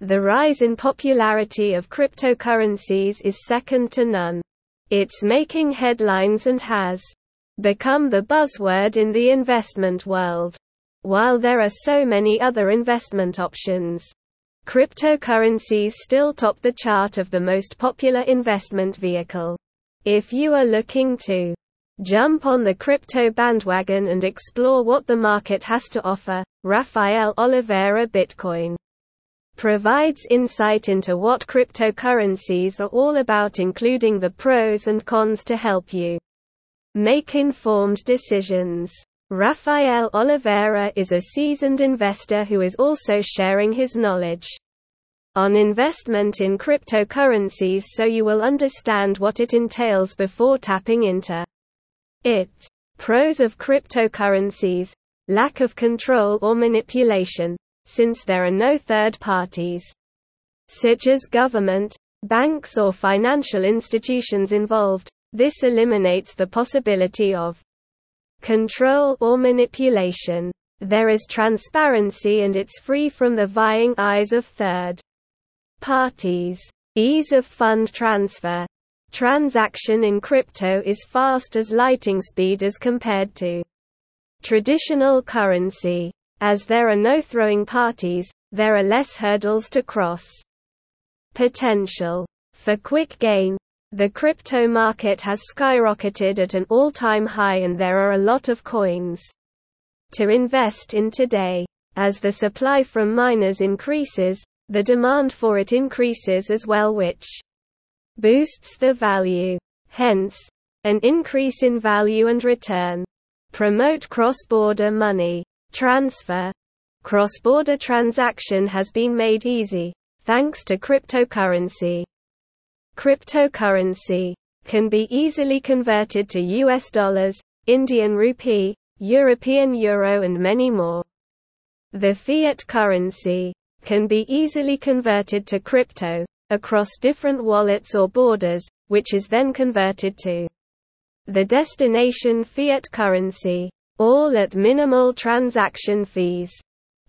The rise in popularity of cryptocurrencies is second to none. It's making headlines and has become the buzzword in the investment world. While there are so many other investment options, cryptocurrencies still top the chart of the most popular investment vehicle. If you are looking to jump on the crypto bandwagon and explore what the market has to offer, Rafael Oliveira Bitcoin provides insight into what cryptocurrencies are all about including the pros and cons to help you make informed decisions. Rafael Oliveira is a seasoned investor who is also sharing his knowledge on investment in cryptocurrencies so you will understand what it entails before tapping into it. Pros of cryptocurrencies lack of control or manipulation, since there are no third parties, such as government, banks, or financial institutions involved. This eliminates the possibility of control or manipulation. There is transparency and it's free from the vying eyes of third parties. Ease of fund transfer. Transaction in crypto is fast as lighting speed as compared to traditional currency. As there are no throwing parties, there are less hurdles to cross. Potential for quick gain, the crypto market has skyrocketed at an all-time high and there are a lot of coins to invest in today. As the supply from miners increases, the demand for it increases as well which boosts the value. Hence, an increase in value and return. Promote cross-border money transfer. Cross-border transaction has been made easy, thanks to cryptocurrency. Cryptocurrency can be easily converted to US dollars, Indian rupee, European euro and many more. The fiat currency can be easily converted to crypto across different wallets or borders, which is then converted to the destination fiat currency, all at minimal transaction fees.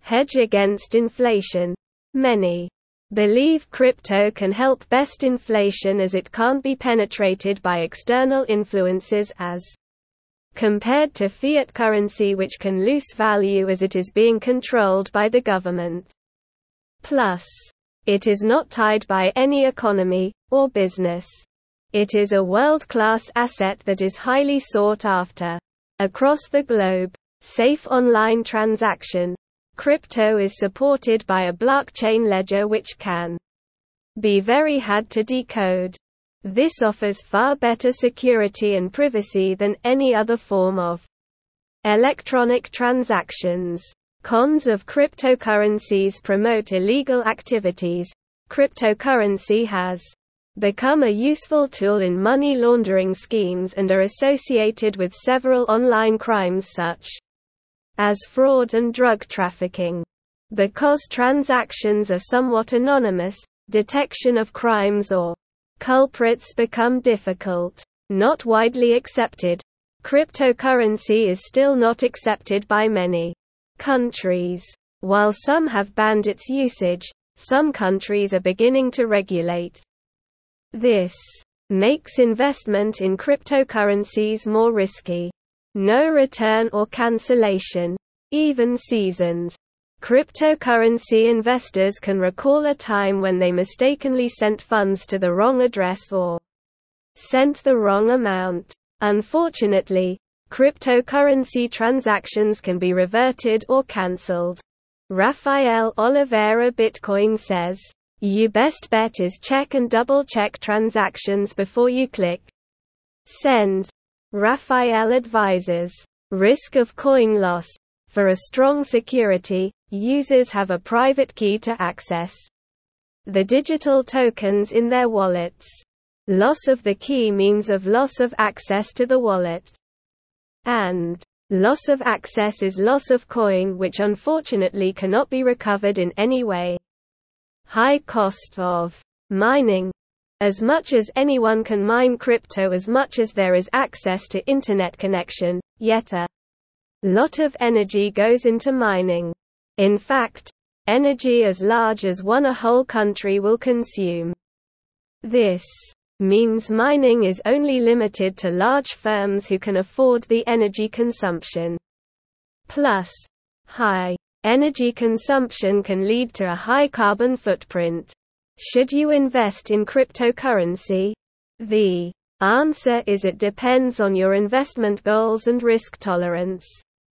Hedge against inflation. Many believe crypto can help best inflation as it can't be penetrated by external influences as compared to fiat currency which can lose value as it is being controlled by the government. Plus, it is not tied by any economy or business. It is a world-class asset that is highly sought after across the globe. Safe online transaction Crypto is supported by a blockchain ledger which can be very hard to decode. This offers far better security and privacy than any other form of electronic transactions. Cons of cryptocurrencies promote illegal activities. Cryptocurrency has become a useful tool in money laundering schemes and are associated with several online crimes such as fraud and drug trafficking. Because transactions are somewhat anonymous, detection of crimes or culprits become difficult. Not widely accepted. Cryptocurrency is still not accepted by many countries. While some have banned its usage, some countries are beginning to regulate. This makes investment in cryptocurrencies more risky. No return or cancellation. Even seasoned cryptocurrency investors can recall a time when they mistakenly sent funds to the wrong address or sent the wrong amount. Unfortunately, cryptocurrency transactions can be reverted or cancelled. Rafael Oliveira Bitcoin says, You best bet is check and double check transactions before you click send. Rafael advises, risk of coin loss. For a strong security, users have a private key to access the digital tokens in their wallets. Loss of the key means of loss of access to the wallet. And loss of access is loss of coin which unfortunately cannot be recovered in any way. High cost of mining as much as anyone can mine crypto as much as there is access to internet connection, yet a lot of energy goes into mining. In fact, energy as large as one a whole country will consume. This means mining is only limited to large firms who can afford the energy consumption. Plus, high energy consumption can lead to a high carbon footprint. Should you invest in cryptocurrency? The answer is it depends on your investment goals and risk tolerance.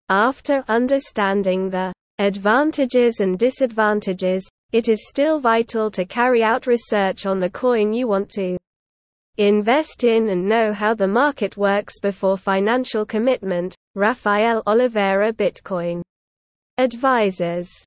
After understanding the advantages and disadvantages, it is still vital to carry out research on the coin you want to invest in and know how the market works before financial commitment. Rafael Oliveira Bitcoin Advisors